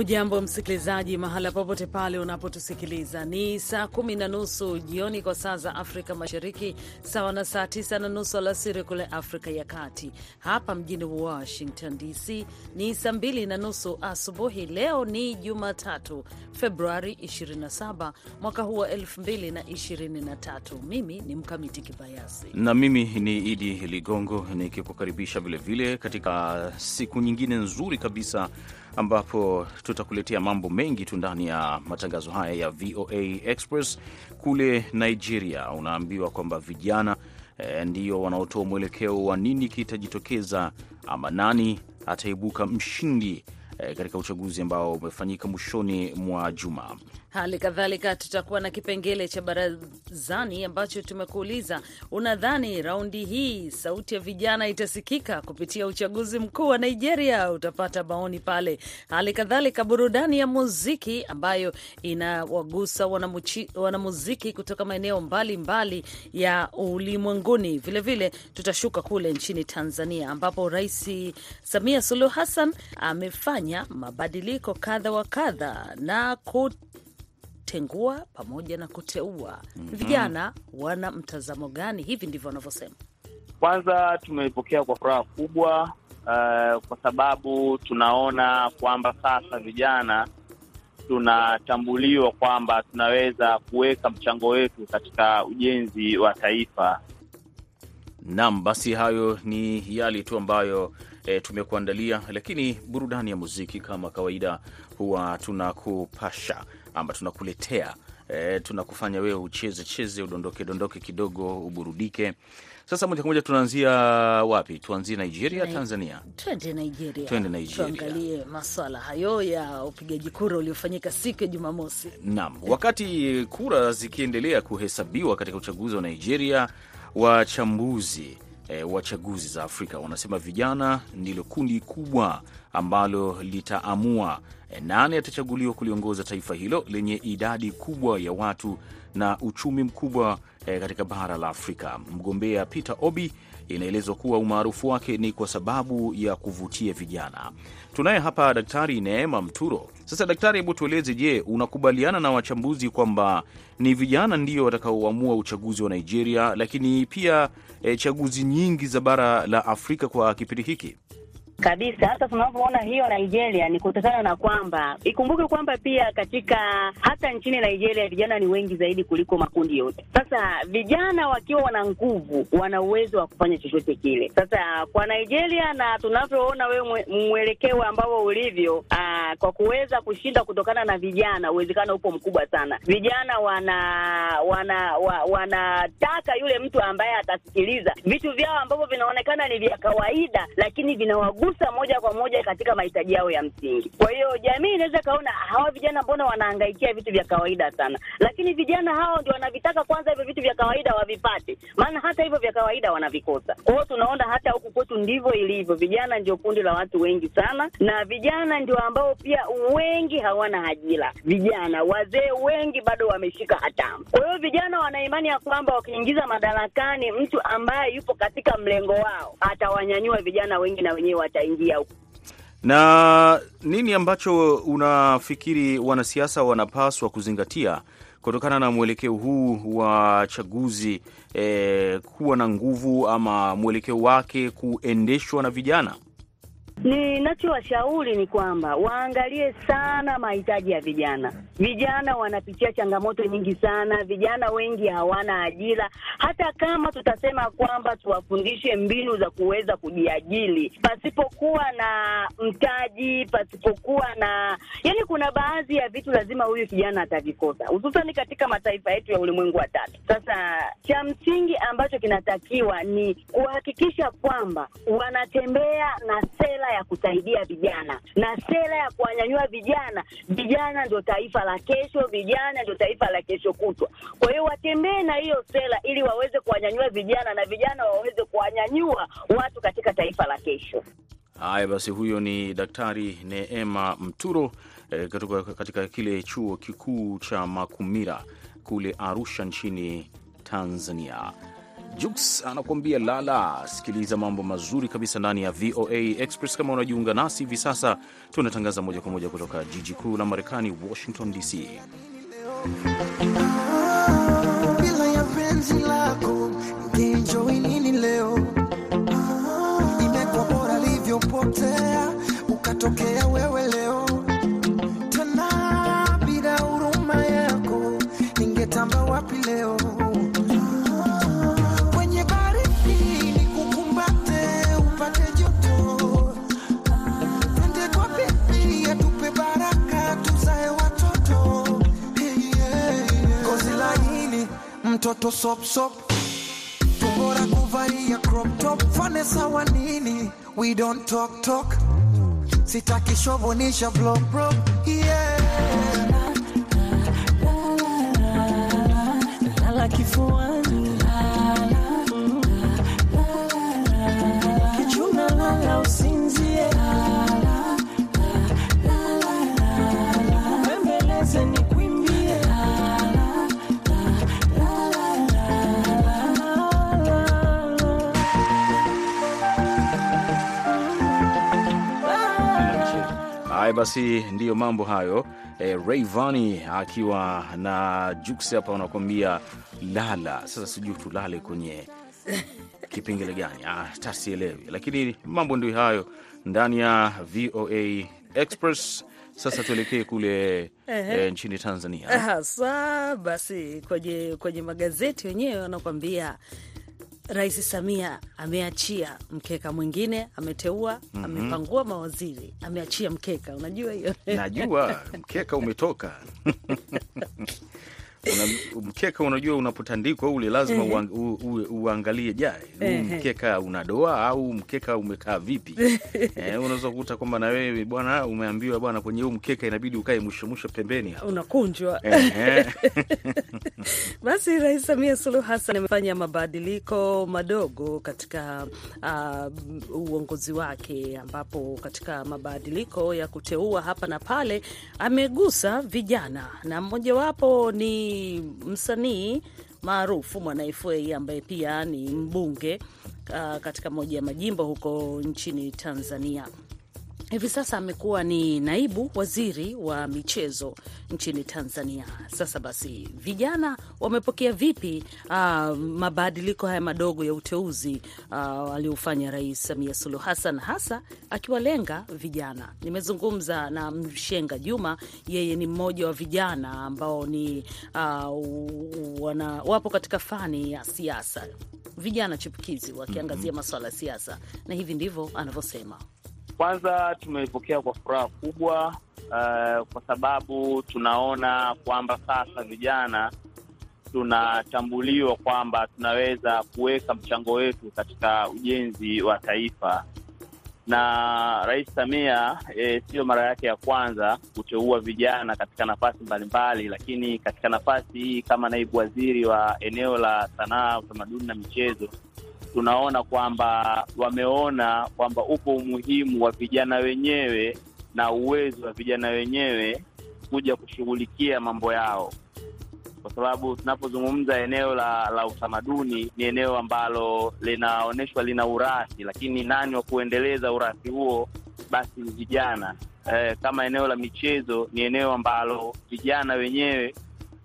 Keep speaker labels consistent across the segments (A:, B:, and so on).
A: Hujambo msikilizaji, mahala popote pale unapotusikiliza. Ni saa kumi na nusu jioni kwa saa za Afrika Mashariki, sawa na saa tisa na nusu alasiri kule Afrika ya Kati. Hapa mjini Washington DC ni saa mbili na nusu asubuhi. Leo ni Jumatatu, Februari 27 mwaka huu wa 2023. Mimi ni Mkamiti Kibayasi
B: na mimi ni Idi Ligongo nikikukaribisha vilevile katika siku nyingine nzuri kabisa ambapo tutakuletea mambo mengi tu ndani ya matangazo haya ya VOA Express. Kule Nigeria unaambiwa kwamba vijana e, ndio wanaotoa mwelekeo wa nini kitajitokeza ama nani ataibuka mshindi e, katika uchaguzi ambao umefanyika mwishoni mwa juma.
A: Hali kadhalika tutakuwa na kipengele cha barazani ambacho tumekuuliza, unadhani raundi hii sauti ya vijana itasikika kupitia uchaguzi mkuu wa Nigeria? Utapata maoni pale. Hali kadhalika burudani ya muziki ambayo inawagusa wanamuziki kutoka maeneo mbalimbali ya ulimwenguni. Vilevile tutashuka kule nchini Tanzania ambapo Rais Samia Suluhu Hassan amefanya mabadiliko kadha wa kadha na tengua pamoja na kuteua. mm -hmm. Vijana wana mtazamo gani? Hivi ndivyo wanavyosema.
C: Kwanza tumeipokea kwa furaha kubwa, uh, kwa sababu tunaona kwamba sasa vijana tunatambuliwa kwamba tunaweza kuweka mchango wetu katika ujenzi wa taifa.
B: Naam, basi hayo ni yale tu ambayo e, tumekuandalia, lakini burudani ya muziki kama kawaida huwa tunakupasha ama tunakuletea e, tunakufanya wewe ucheze cheze, udondoke dondoke kidogo, uburudike. Sasa moja kwa moja tunaanzia wapi? Tuanzie Nigeria, Tanzania?
A: Twende Nigeria,
B: Twende Nigeria.
A: tuangalie maswala hayo ya upigaji kura uliofanyika siku ya Jumamosi.
B: Naam, wakati kura zikiendelea kuhesabiwa katika uchaguzi wa Nigeria, wachambuzi e, wa chaguzi za Afrika wanasema vijana ndilo kundi kubwa ambalo litaamua e, nani atachaguliwa kuliongoza taifa hilo lenye idadi kubwa ya watu na uchumi mkubwa e, katika bara la Afrika. Mgombea Peter Obi inaelezwa kuwa umaarufu wake ni kwa sababu ya kuvutia vijana. Tunaye hapa Daktari Neema Mturo. Sasa daktari, hebu tueleze, je, unakubaliana na wachambuzi kwamba ni vijana ndio watakaoamua uchaguzi wa Nigeria, lakini pia e, chaguzi nyingi za bara la Afrika kwa kipindi hiki?
D: Kabisa. Hata tunavyoona hiyo Nigeria ni kutokana na kwamba ikumbuke kwamba pia katika hata nchini Nigeria vijana ni wengi zaidi kuliko makundi yote. Sasa vijana wakiwa wana nguvu, wana uwezo wa kufanya chochote kile. Sasa kwa Nigeria na tunavyoona wewe mwelekeo ambao ulivyo, aa, kwa kuweza kushinda kutokana na vijana, uwezekano upo mkubwa sana. Vijana wana wana wa, wanataka yule mtu ambaye atasikiliza vitu vyao ambavyo vinaonekana ni vya kawaida, lakini vinawagusa moja kwa moja katika mahitaji yao ya msingi. Kwa hiyo jamii inaweza kaona hawa vijana mbona wanahangaikia vitu vya kawaida sana, lakini vijana hao ndio wanavitaka kwanza hivyo vitu vya kawaida wavipate, maana hata hivyo vya kawaida wanavikosa. Kwa hiyo tunaona hata huku kwetu ndivyo ilivyo. Vijana ndio kundi la watu wengi sana, na vijana ndio ambao pia wengi hawana ajira. Vijana wazee wengi bado wameshika hatamu. Kwa hiyo vijana wana imani ya kwamba wakiingiza madarakani mtu ambaye yupo katika mlengo wao atawanyanyua vijana wengi na wenyewe wataingia huko.
B: Na nini ambacho unafikiri wanasiasa wanapaswa kuzingatia kutokana na mwelekeo huu wa chaguzi eh, kuwa na nguvu ama mwelekeo wake kuendeshwa na vijana?
D: Ninachowashauri ni kwamba waangalie sana mahitaji ya vijana. Vijana wanapitia changamoto nyingi sana, vijana wengi hawana ajira. Hata kama tutasema kwamba tuwafundishe mbinu za kuweza kujiajiri, pasipokuwa na mtaji, pasipokuwa na yani, kuna baadhi ya vitu lazima huyu kijana atavikosa, hususani katika mataifa yetu ya ulimwengu wa tatu. Sasa cha msingi ambacho kinatakiwa ni kuhakikisha kwamba wanatembea na sera ya kusaidia vijana na sera ya kuwanyanyua vijana. Vijana ndio taifa la kesho, vijana ndio taifa la kesho kutwa. Kwa hiyo watembee na hiyo sera ili waweze kuwanyanyua vijana na vijana waweze kuwanyanyua watu katika taifa la kesho.
B: Haya basi, huyo ni Daktari Neema Mturo eh, katika, katika kile chuo kikuu cha Makumira kule Arusha nchini Tanzania. Jux anakuambia lala. Sikiliza mambo mazuri kabisa ndani ya VOA Express. Kama unajiunga nasi hivi sasa, tunatangaza moja kwa moja kutoka jiji kuu la Marekani, Washington DC.
E: Ah, ukatokea wewe leo mtoto sop sop tubora kuvalia crop top fane sawa nini we don't talk talk sitaki shovonisha blow bro yeah
F: lala kifuani,
B: Haya basi, ndiyo mambo hayo. E, Rayvanny akiwa na Jux hapa wanakuambia lala. Sasa sijui tulale kwenye kipengele gani? Ah, tasielewi, lakini mambo ndio hayo ndani ya VOA Express. Sasa tuelekee kule e, nchini Tanzania.
A: Hasa basi kwenye, kwenye magazeti wenyewe wanakuambia Rais Samia ameachia mkeka mwingine, ameteua amepangua mawaziri, ameachia mkeka. Unajua hiyo?
B: Najua mkeka umetoka Una, mkeka unajua unapotandikwa ule lazima uang, u, u, uangalie huu mkeka una doa au mkeka umekaa vipi? Eh, unaweza kukuta kwamba na wewe bwana umeambiwa bwana kwenye huu mkeka inabidi ukae mwisho mwisho pembeni
A: unakunjwa. Basi Rais Samia Suluhu Hassan amefanya mabadiliko madogo katika uh, uongozi wake, ambapo katika mabadiliko ya kuteua hapa na pale amegusa vijana, na mmojawapo ni msanii maarufu Mwanaifei ambaye pia ni mbunge uh, katika moja ya majimbo huko nchini Tanzania. Hivi sasa amekuwa ni naibu waziri wa michezo nchini Tanzania. Sasa basi, vijana wamepokea vipi uh, mabadiliko haya madogo ya uteuzi uh, aliofanya Rais Samia Suluhu Hassan, hasa akiwalenga vijana? Nimezungumza na Mshenga Juma, yeye ni mmoja wa vijana ambao ni uh, wana, wapo katika fani ya siasa, vijana chipukizi wakiangazia masuala ya siasa, na hivi ndivyo anavyosema.
C: Kwanza tumeipokea kwa furaha kubwa uh, kwa sababu tunaona kwamba sasa vijana tunatambuliwa kwamba tunaweza kuweka mchango wetu katika ujenzi wa taifa, na Rais Samia e, siyo mara yake ya kwanza kuteua vijana katika nafasi mbalimbali, lakini katika nafasi hii kama naibu waziri wa eneo la sanaa, utamaduni na michezo tunaona kwamba wameona kwamba upo umuhimu wa vijana wenyewe na uwezo wa vijana wenyewe kuja kushughulikia mambo yao, kwa sababu tunapozungumza eneo la, la utamaduni ni eneo ambalo linaonyeshwa lina urathi, lakini nani wa kuendeleza urathi huo? Basi ni vijana. Eh, kama eneo la michezo ni eneo ambalo vijana wenyewe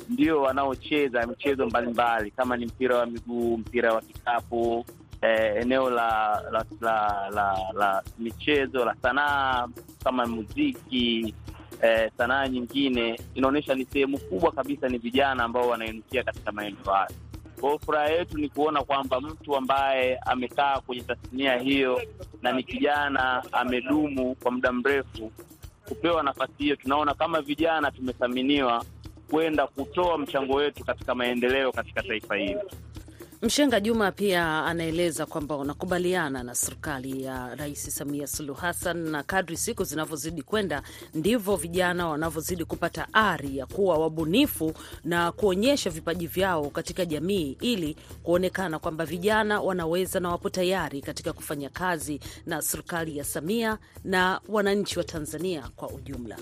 C: ndio wanaocheza michezo mbalimbali kama ni mpira wa miguu, mpira wa kikapu, eh, eneo la la, la, la la michezo la sanaa kama muziki, eh, sanaa nyingine, inaonyesha ni sehemu kubwa kabisa ni vijana ambao wanainukia katika maeneo hayo. Kwa hiyo furaha yetu ni kuona kwamba mtu ambaye amekaa kwenye tasnia hiyo na ni kijana amedumu kwa muda mrefu kupewa nafasi hiyo, tunaona kama vijana tumethaminiwa kwenda kutoa mchango wetu katika maendeleo katika taifa hili.
A: Mshenga Juma pia anaeleza kwamba wanakubaliana na serikali ya Rais Samia Suluhu Hassan, na kadri siku zinavyozidi kwenda ndivyo vijana wanavyozidi kupata ari ya kuwa wabunifu na kuonyesha vipaji vyao katika jamii, ili kuonekana kwamba vijana wanaweza na wapo tayari katika kufanya kazi na serikali ya Samia na wananchi wa Tanzania kwa ujumla.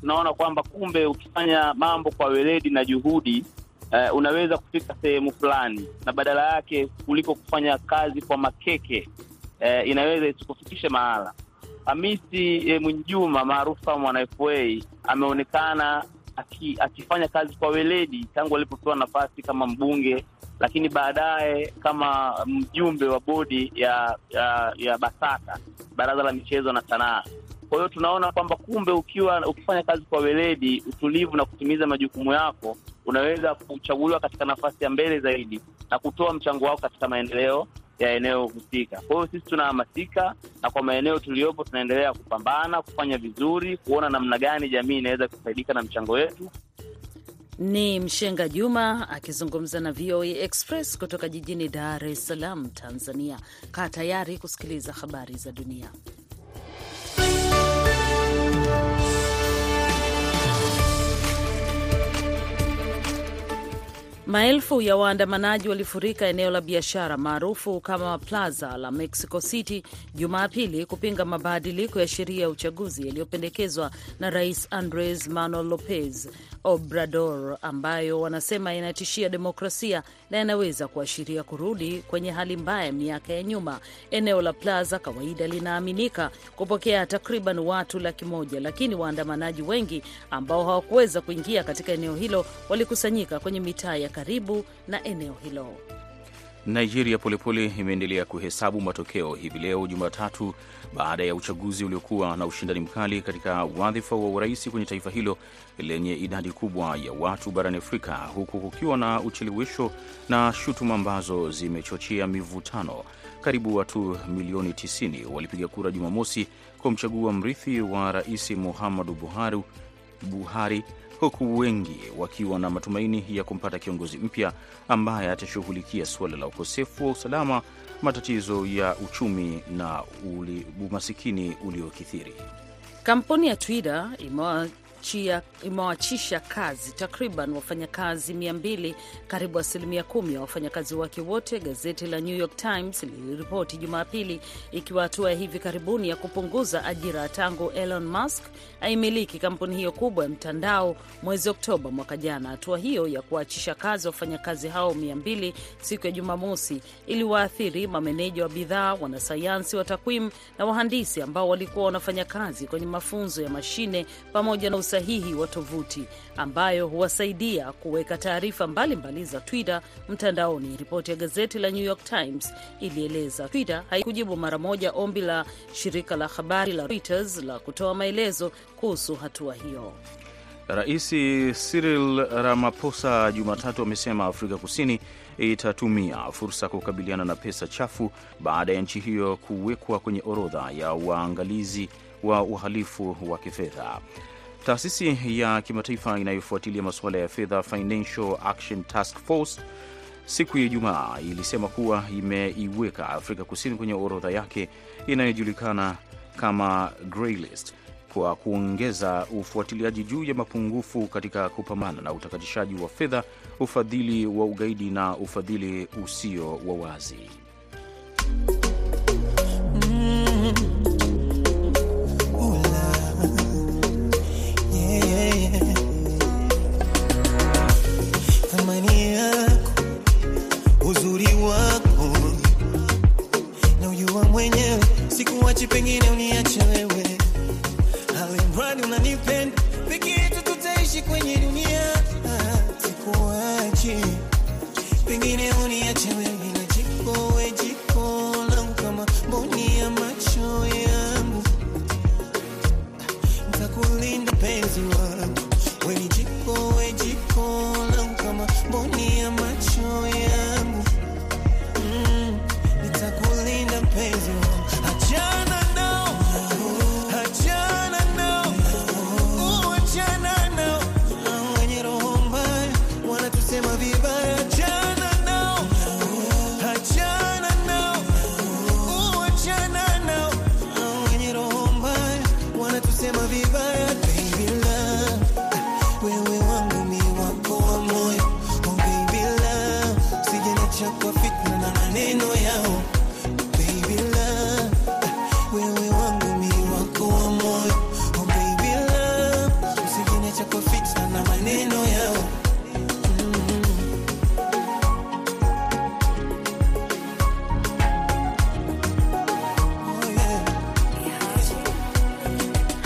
C: Tunaona kwamba kumbe ukifanya mambo kwa weledi na juhudi uh, unaweza kufika sehemu fulani na badala yake kuliko kufanya kazi kwa makeke uh, inaweza isikufikishe mahala. Hamisi eh, Mwinjuma maarufu kama Mwana FA ameonekana aki, akifanya kazi kwa weledi tangu alipopewa nafasi kama mbunge, lakini baadaye kama mjumbe wa bodi ya ya, ya BASATA, baraza la michezo na sanaa. Kwa hiyo tunaona kwamba kumbe ukiwa ukifanya kazi kwa weledi, utulivu na kutimiza majukumu yako, unaweza kuchaguliwa katika nafasi ya mbele zaidi na kutoa mchango wako katika maendeleo ya eneo husika. Kwa hiyo sisi tunahamasika na kwa maeneo tuliyopo tunaendelea kupambana, kufanya vizuri, kuona namna gani jamii inaweza kufaidika na mchango wetu.
A: Ni Mshenga Juma akizungumza na VOA Express kutoka jijini Dar es Salaam, Tanzania. Kaa tayari kusikiliza habari za dunia. Maelfu ya waandamanaji walifurika eneo la biashara maarufu kama Plaza la Mexico City Jumapili kupinga mabadiliko ya sheria ya uchaguzi yaliyopendekezwa na Rais Andres Manuel Lopez Obrador, ambayo wanasema yanatishia demokrasia na yanaweza kuashiria kurudi kwenye hali mbaya miaka ya nyuma. Eneo la Plaza kawaida linaaminika kupokea takriban watu laki moja, lakini waandamanaji wengi ambao hawakuweza kuingia katika eneo hilo walikusanyika kwenye mitaa ya karibu na eneo hilo.
B: Nigeria polepole imeendelea kuhesabu matokeo hivi leo Jumatatu baada ya uchaguzi uliokuwa na ushindani mkali katika wadhifa wa urais kwenye taifa hilo lenye idadi kubwa ya watu barani Afrika, huku kukiwa na uchelewesho na shutuma ambazo zimechochea mivutano. Karibu watu milioni 90 walipiga kura Jumamosi kumchagua mrithi wa rais Muhammadu Buhari, Buhari huku wengi wakiwa na matumaini ya kumpata kiongozi mpya ambaye atashughulikia suala la ukosefu wa usalama, matatizo ya uchumi na umasikini uliokithiri.
A: Kampuni ya Twitter imewachisha kazi takriban wafanyakazi mia mbili, karibu asilimia kumi ya wafanyakazi wake wote, gazeti la New York Times liliripoti Jumapili, ikiwa hatua ya hivi karibuni ya kupunguza ajira tangu Elon Musk aimiliki kampuni hiyo kubwa ya mtandao mwezi Oktoba mwaka jana. Hatua hiyo ya kuachisha kazi wafanyakazi hao mia mbili siku ya Jumamosi iliwaathiri mameneja wa bidhaa, wanasayansi wa takwimu na wahandisi ambao walikuwa wanafanya kazi kwenye mafunzo ya mashine pamoja na usahihi wa tovuti ambayo huwasaidia kuweka taarifa mbalimbali za Twitter mtandaoni. Ripoti ya gazeti la New York Times ilieleza Twitter haikujibu mara moja ombi la shirika la habari la Reuters la kutoa maelezo kuhusu hatua hiyo.
B: Rais Cyril Ramaphosa Jumatatu amesema Afrika Kusini itatumia fursa kukabiliana na pesa chafu baada ya nchi hiyo kuwekwa kwenye orodha ya waangalizi wa uhalifu wa kifedha. Taasisi ya kimataifa inayofuatilia masuala ya fedha Financial Action Task Force siku ya Ijumaa ilisema kuwa imeiweka Afrika Kusini kwenye orodha yake inayojulikana kama grey list kwa kuongeza ufuatiliaji juu ya mapungufu katika kupambana na utakatishaji wa fedha, ufadhili wa ugaidi na ufadhili usio wa wazi.
F: Pengine uniache wewe, alimradi unanipenda, peke yetu tutaishi kwenye dunia. sikuachi, pengine uniache wewe, penzi wangu, we ni jiko we jiko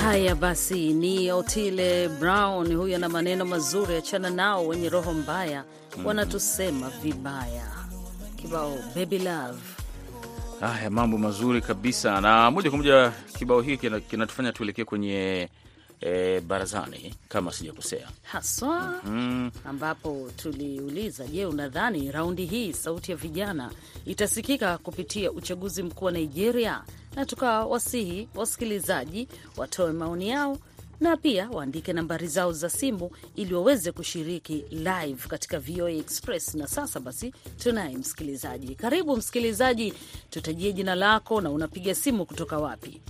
A: Haya basi, ni Otile Brown huyu ana maneno mazuri, achana nao wenye roho mbaya, wanatusema vibaya. Kibao baby love.
B: Haya, mambo mazuri kabisa, na moja kwa moja kibao hiki kina- kinatufanya tuelekee kwenye e, barazani kama sijakosea.
A: haswa
B: Mm,
A: ambapo tuliuliza, je, unadhani raundi hii sauti ya vijana itasikika kupitia uchaguzi mkuu wa Nigeria? Na tukawasihi wasikilizaji watoe maoni yao na pia waandike nambari zao za simu ili waweze kushiriki live katika VOA Express. Na sasa basi, tunaye msikilizaji. Karibu msikilizaji, tutajie jina lako na unapiga simu kutoka wapi?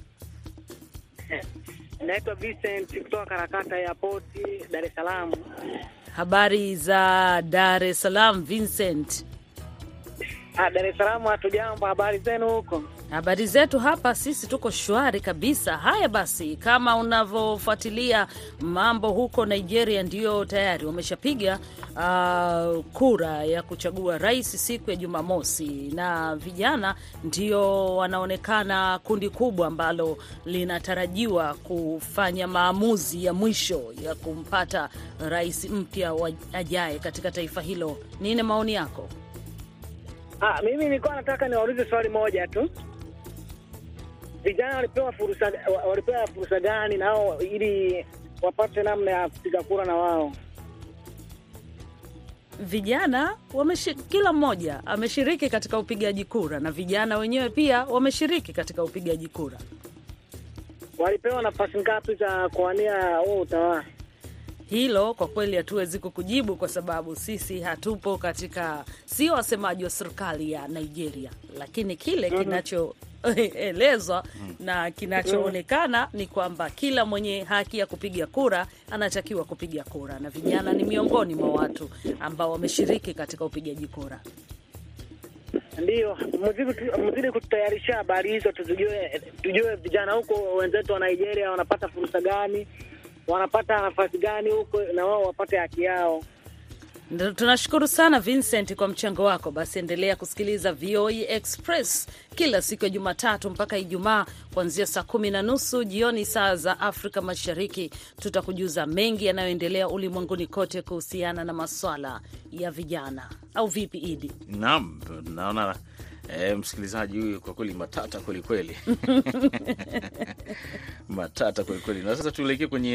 G: Naitwa Vincent kutoka Karakata Airport, Dar es Salaam.
A: Habari za Dar es Salaam, Vincent?
G: Ah, Dar es Salaam hatujambo. Habari zenu huko?
A: Habari zetu hapa, sisi tuko shwari kabisa. Haya basi, kama unavyofuatilia mambo huko Nigeria, ndio tayari wameshapiga uh, kura ya kuchagua rais siku ya Jumamosi, na vijana ndio wanaonekana kundi kubwa ambalo linatarajiwa kufanya maamuzi ya mwisho ya kumpata rais mpya ajaye katika taifa hilo. Nini maoni yako?
G: Ah, mimi nilikuwa nataka niwaulize swali moja tu. Vijana walipewa fursa walipewa fursa gani nao ili wapate namna ya kupiga kura na wao?
A: vijana wameshi, kila mmoja ameshiriki katika upigaji kura na vijana wenyewe pia wameshiriki katika upigaji kura.
G: Walipewa nafasi ngapi za kuwania huo utawala?
A: Hilo kwa kweli hatuwezi kukujibu kwa sababu sisi hatupo katika, sio wasemaji wa serikali ya Nigeria, lakini kile kinachoelezwa na kinachoonekana ni kwamba kila mwenye haki ya kupiga kura anatakiwa kupiga kura, na vijana ni miongoni mwa watu ambao wameshiriki katika upigaji kura.
G: Ndiyo, mzidi tu- mzidi kututayarisha habari hizo, tujue tujue vijana huko wenzetu wa Nigeria wanapata fursa gani, wanapata nafasi gani huko, na wao wapate haki yao.
A: Tunashukuru sana Vincent kwa mchango wako. Basi endelea kusikiliza VOA Express kila siku ya Jumatatu mpaka Ijumaa kuanzia saa kumi na nusu jioni saa za Afrika Mashariki. Tutakujuza mengi yanayoendelea ulimwenguni kote kuhusiana na maswala ya vijana, au vipi Idi?
B: naam, naona e, msikilizaji huyu kwa kweli matata kweli kweli matata kweli kweli. Na sasa tuelekee kwenye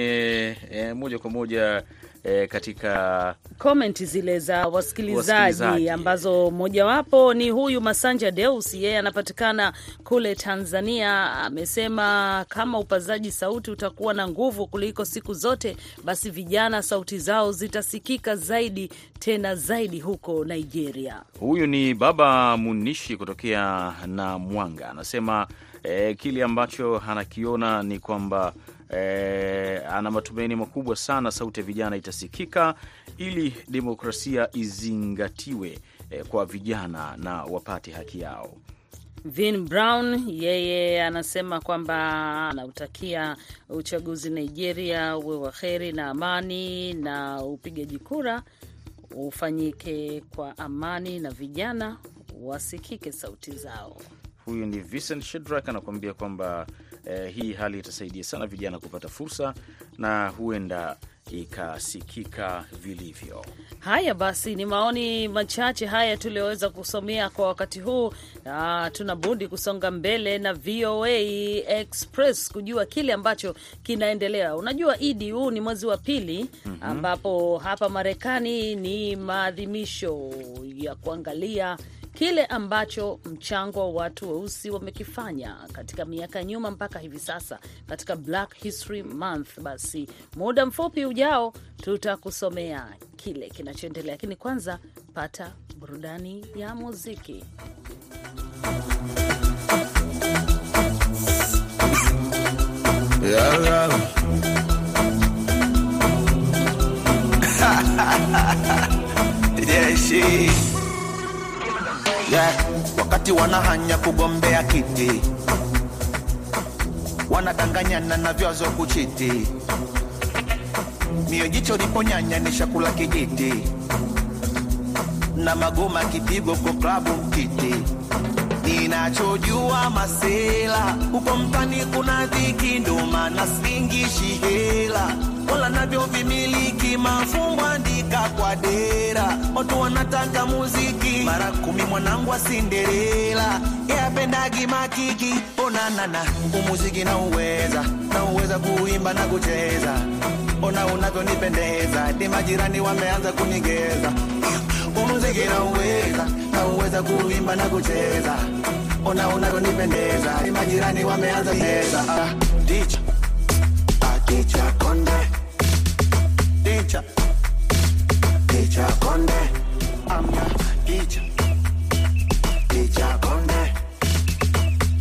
B: e, moja kwa moja e, katika
A: komenti zile za wasikilizaji,
B: Wasikilizaji.
A: ambazo mojawapo ni huyu Masanja Deus, yeye anapatikana kule Tanzania. Amesema kama upazaji sauti utakuwa na nguvu kuliko siku zote, basi vijana sauti zao zitasikika zaidi tena zaidi huko Nigeria.
B: Huyu ni Baba Munishi kutokea na Mwanga, anasema eh, kile ambacho anakiona ni kwamba eh, ana matumaini makubwa sana sauti ya vijana itasikika ili demokrasia izingatiwe eh, kwa vijana na wapate haki yao.
A: Vin Brown yeye anasema kwamba anautakia uchaguzi Nigeria uwe wa heri na amani na upigaji kura ufanyike kwa amani na vijana wasikike sauti zao.
B: Huyu ni Vincent Shedrak anakuambia kwamba eh, hii hali itasaidia sana vijana kupata fursa na huenda ikasikika vilivyo.
A: Haya basi, ni maoni machache haya tuliyoweza kusomea kwa wakati huu. na tuna budi kusonga mbele na VOA Express kujua kile ambacho kinaendelea. Unajua Idi, huu ni mwezi wa pili ambapo hapa Marekani ni maadhimisho ya kuangalia kile ambacho mchango wa watu weusi wamekifanya katika miaka nyuma mpaka hivi sasa katika Black History Month. Basi muda mfupi ujao tutakusomea kile kinachoendelea, lakini kwanza pata burudani ya muziki.
H: Yeah, yeah. yeah. Yeah. Wakati wanahanya kugombea kiti, wanadanganyana na vyazo kuchiti, mio jicho liponyanya ni shakula kijiti, na magoma kipigo kwa klabu mtiti ninachojua masela huko mtani kuna dhiki, ndo maana singishi hela wala navyo vimiliki mafumbo andika kwa dera, watu wanataka muziki mara kumi, mwanangu wa Cinderella yapendagi makiki onanana, umuziki na uweza na uweza kuimba na kucheza, ona unavyonipendeza, ni majirani wameanza kunigeza. Umuziki na uweza na uweza kuimba na kucheza, ona unavyonipendeza, ni majirani wameanza kunigeza. Ah, teacher, ah, teacher, teacher Konde, I'm your teacher, teacher Konde,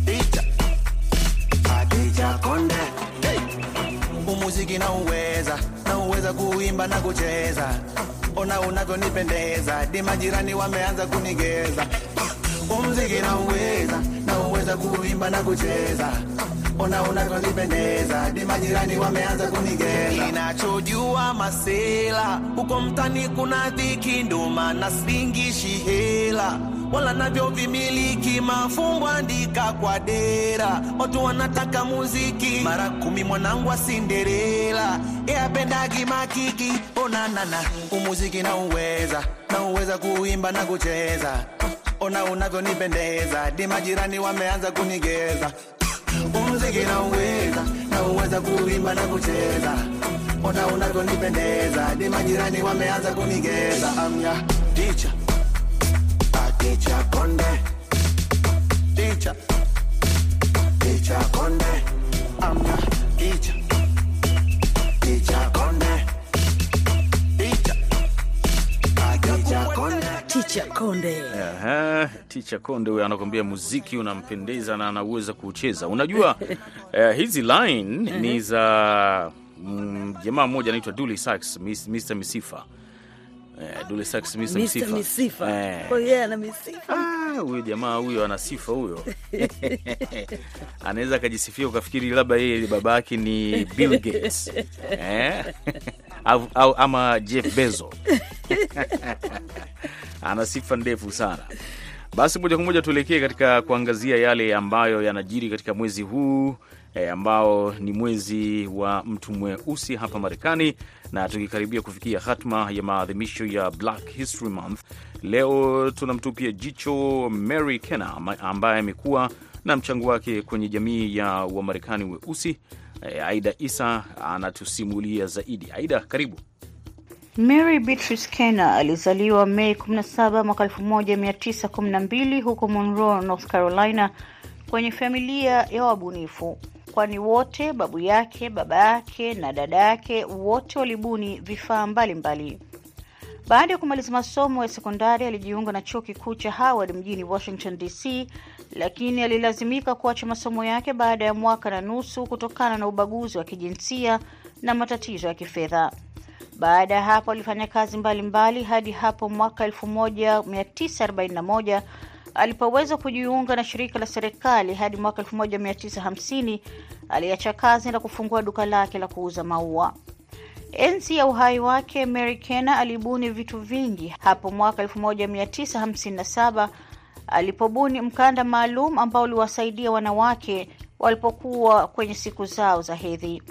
H: teacher, ah, teacher Konde. Hey. Umuziki na uweza kuimba na kucheza, ona unavyonipendeza, di majirani wameanza kunigeza. Umuziki na uweza na uweza kuimba na kucheza ona unavyonipendeza, di majirani wameanza kunigeza. Ninachojua masela huko mtani kuna dhiki, ndo maana singishi hela. Wala navyo vimiliki mafumbo andika kwa dera, watu wanataka muziki mara kumi, mwanangu wa Cinderella yapendagi makiki onanana, umuziki na uweza na uweza kuimba na kucheza, ona unavyonipendeza, di majirani wameanza kunigeza umziki na uweza na uweza kuimba na kucheza, ona unavyonipendeza, di majirani wameanza kunigeza. Amya. Teacher, a teacher Konde, teacher, teacher Konde, amya. Teacher, teacher Konde,
A: Ticha Konde.
B: Aha, Ticha Konde huyo anakwambia muziki unampendeza na anaweza kucheza. Unajua uh, hizi line ni za mm, jamaa mmoja anaitwa Dully Sykes, Mr. Misifa. Eh, Dully Sykes, Mr. Misifa.
A: Misifa.
B: Eh.
A: Oh, yeah, misifa.
B: Ah, huyo jamaa huyo ana sifa huyo. Anaweza akajisifia ukafikiri labda yeye baba yake ni Bill Gates. Eh? Au, au ama Jeff Bezos. ana sifa ndefu sana. Basi moja kwa moja tuelekee katika kuangazia yale ambayo yanajiri katika mwezi huu e, ambao ni mwezi wa mtu mweusi hapa Marekani, na tukikaribia kufikia hatma ya maadhimisho ya Black History Month. Leo tunamtupia jicho Mary Kenna ambaye amekuwa na mchango wake kwenye jamii ya Wamarekani weusi. E, Aida Isa anatusimulia zaidi. Aida, karibu.
I: Mary Beatrice Kenner alizaliwa Mei 17 mwaka 1912 huko Monroe, North Carolina kwenye familia ya wabunifu, kwani wote babu yake, baba yake na dada yake wote walibuni vifaa mbalimbali. Baada ya kumaliza masomo ya sekondari alijiunga na chuo kikuu cha Howard mjini Washington DC, lakini alilazimika kuacha masomo yake baada ya mwaka na nusu kutokana na ubaguzi wa kijinsia na matatizo ya kifedha. Baada ya hapo alifanya kazi mbalimbali mbali, hadi hapo mwaka 1941 alipoweza kujiunga na shirika la serikali hadi mwaka 1950 aliacha kazi na kufungua duka lake la kuuza maua. Enzi ya uhai wake Mary Kena alibuni vitu vingi. Hapo mwaka 1957 alipobuni mkanda maalum ambao uliwasaidia wanawake walipokuwa kwenye siku zao za hedhi.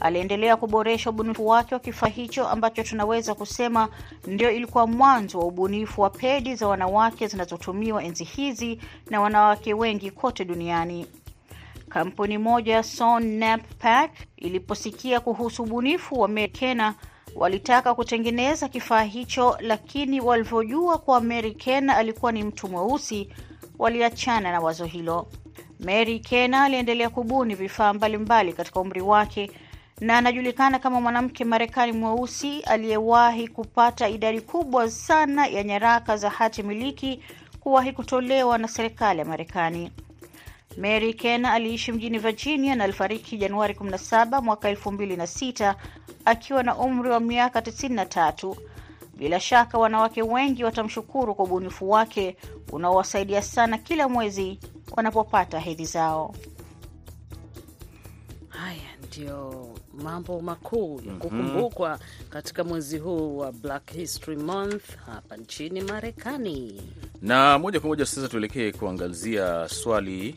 I: Aliendelea kuboresha ubunifu wake wa kifaa hicho ambacho tunaweza kusema ndio ilikuwa mwanzo wa ubunifu wa pedi za wanawake zinazotumiwa enzi hizi na wanawake wengi kote duniani. Kampuni moja ya Nap iliposikia kuhusu ubunifu wa Mary Kena walitaka kutengeneza kifaa hicho, lakini walivyojua kuwa Mary Kena alikuwa ni mtu mweusi, waliachana na wazo hilo. Mary Kena aliendelea kubuni vifaa mbalimbali katika umri wake na anajulikana kama mwanamke Marekani mweusi aliyewahi kupata idadi kubwa sana ya nyaraka za hati miliki kuwahi kutolewa na serikali ya Marekani. Mary Ken aliishi mjini Virginia na alifariki Januari 17 mwaka 2006 akiwa na umri wa miaka 93. Bila shaka wanawake wengi watamshukuru kwa ubunifu wake unaowasaidia sana kila mwezi wanapopata hedhi zao.
A: Haya ndio mambo makuu ya kukumbukwa katika mwezi huu wa Black History Month hapa nchini Marekani.
B: Na moja kwa moja sasa tuelekee kuangazia swali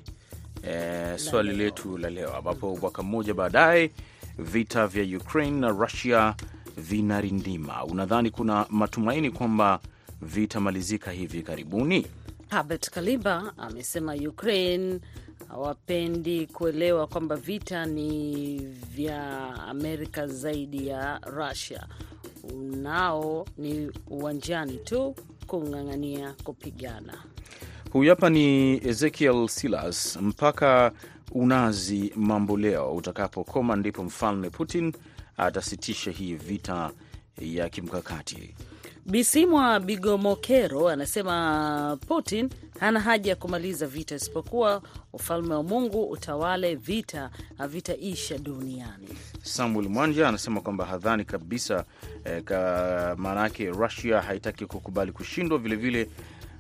B: eh, swali letu la leo, ambapo mwaka mmoja baadaye vita vya Ukraine na Russia vinarindima. Unadhani kuna matumaini kwamba vitamalizika hivi karibuni?
A: Herbert Kaliba amesema Ukraine hawapendi kuelewa kwamba vita ni vya Amerika zaidi ya Russia, nao ni uwanjani tu kung'ang'ania kupigana.
B: Huyu hapa ni Ezekiel Silas. Mpaka unazi mambo leo utakapokoma, ndipo mfalme Putin atasitisha hii vita ya kimkakati.
A: Bisimwa Bigomokero anasema Putin hana haja ya kumaliza vita, isipokuwa ufalme wa Mungu utawale, vita havitaisha duniani.
B: Samuel Mwanja anasema kwamba hadhani kabisa eh, ka maanake Russia haitaki kukubali kushindwa, vilevile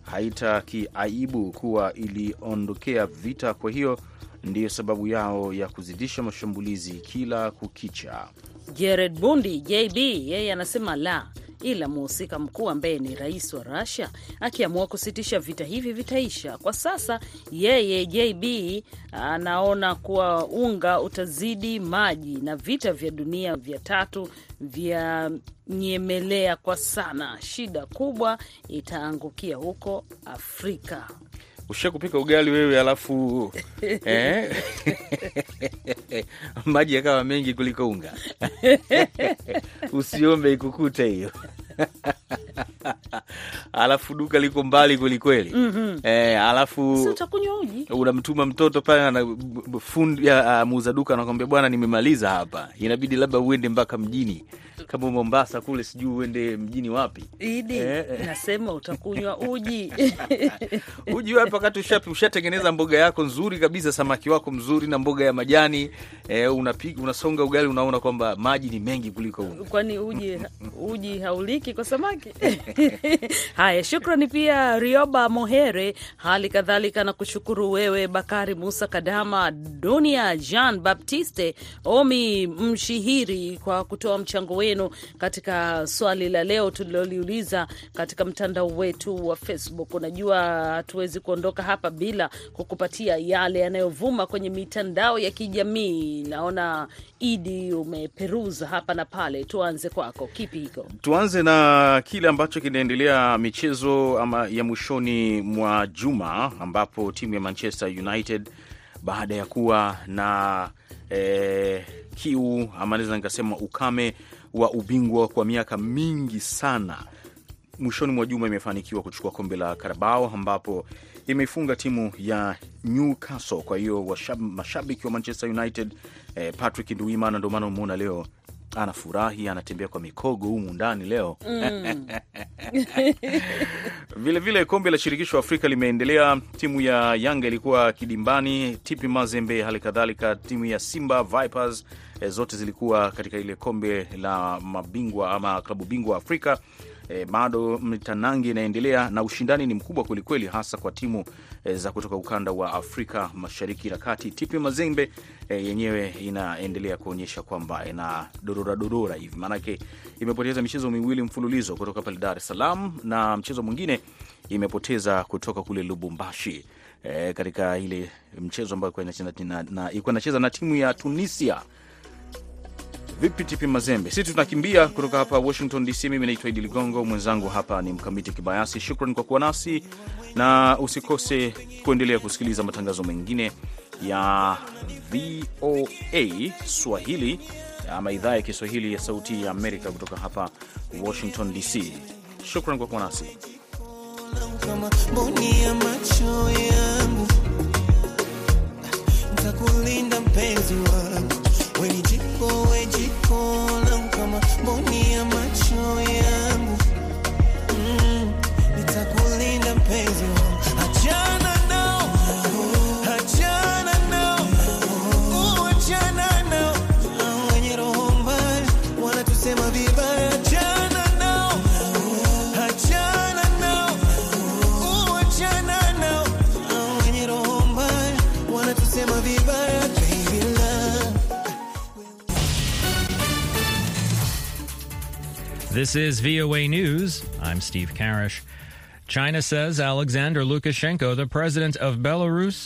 B: haitaki aibu kuwa iliondokea vita, kwa hiyo ndiyo sababu yao ya kuzidisha mashambulizi kila kukicha.
A: Jared Bundi JB yeye anasema la, ila mhusika mkuu ambaye ni rais wa Russia akiamua kusitisha vita hivi vitaisha. Kwa sasa yeye JB anaona kuwa unga utazidi maji na vita vya dunia vya tatu vya nyemelea kwa sana. Shida kubwa itaangukia huko Afrika.
B: Usha kupika ugali wewe, alafu eh, maji yakawa mengi kuliko unga. Usiombe ikukute hiyo. Alafu duka liko mbali kwelikweli. Eh, alafu
A: utakunywa uji?
B: unamtuma mtoto pale fundi muuza duka anakwambia, bwana, nimemaliza hapa, inabidi labda uende mpaka mjini kama Mombasa kule, sijui uende mjini wapi.
A: Idi,
B: Eh, eh.
A: nasema utakunywa uji
B: uji wapi wakati ushapi ushatengeneza mboga yako nzuri kabisa, samaki wako mzuri na mboga ya majani eh, unapiga unasonga ugali, unaona kwamba maji ni mengi kuliko unga.
A: kwani uji uji hauliki kwa samaki? Haya, shukrani pia Rioba Mohere, hali kadhalika na kushukuru wewe Bakari Musa Kadama, Dunia Jean Baptiste, Omi Mshihiri kwa kutoa mchango wenu katika swali la leo tuliloliuliza katika mtandao wetu wa Facebook. Unajua hatuwezi kuondoka hapa bila kukupatia yale yanayovuma kwenye mitandao ya kijamii. Naona Idi umeperuza hapa na pale, tuanze kwako, kipi hiko?
B: Tuanze na kile ambacho kinaendelea michezo ama ya mwishoni mwa juma, ambapo timu ya Manchester United baada ya kuwa na eh, kiu ama naweza nikasema ukame wa ubingwa kwa miaka mingi sana, mwishoni mwa juma imefanikiwa kuchukua kombe la Karabao ambapo imeifunga timu ya Newcastle. Kwa hiyo mashabiki wa Manchester United eh, Patrick Nduimana, ndio maana umeona leo anafurahi, anatembea kwa mikogo humu ndani leo Vilevile vile kombe la shirikisho Afrika limeendelea. Timu ya Yanga ilikuwa kidimbani, TP Mazembe hali kadhalika timu ya Simba Vipers e, zote zilikuwa katika ile kombe la mabingwa ama klabu bingwa Afrika. E, bado mtanangi inaendelea na ushindani ni mkubwa kwelikweli, hasa kwa timu e, za kutoka ukanda wa Afrika mashariki na kati. TP Mazembe e, yenyewe inaendelea kuonyesha kwamba ina dorora dorora hivi, maanake imepoteza michezo miwili mfululizo kutoka pale Dar es Salaam na mchezo mwingine imepoteza kutoka kule Lubumbashi e, katika ile mchezo ambayo ilikuwa inacheza na, na, na timu ya Tunisia. Vipi Tipi Mazembe? Sisi tunakimbia kutoka hapa Washington DC. Mimi naitwa Idi Ligongo, mwenzangu hapa ni Mkamiti Kibayasi. Shukran kwa kuwa nasi na usikose kuendelea kusikiliza matangazo mengine ya VOA Swahili ama idhaa ya Kiswahili ya Sauti ya Amerika kutoka hapa Washington DC. Shukran kwa kuwa nasi.
F: ntakulinda mpenzi wangu, weni jiko we jiko langu kama mboni ya macho yangu,
J: This is VOA News. I'm Steve Karish. China says Alexander Lukashenko, the president of Belarus,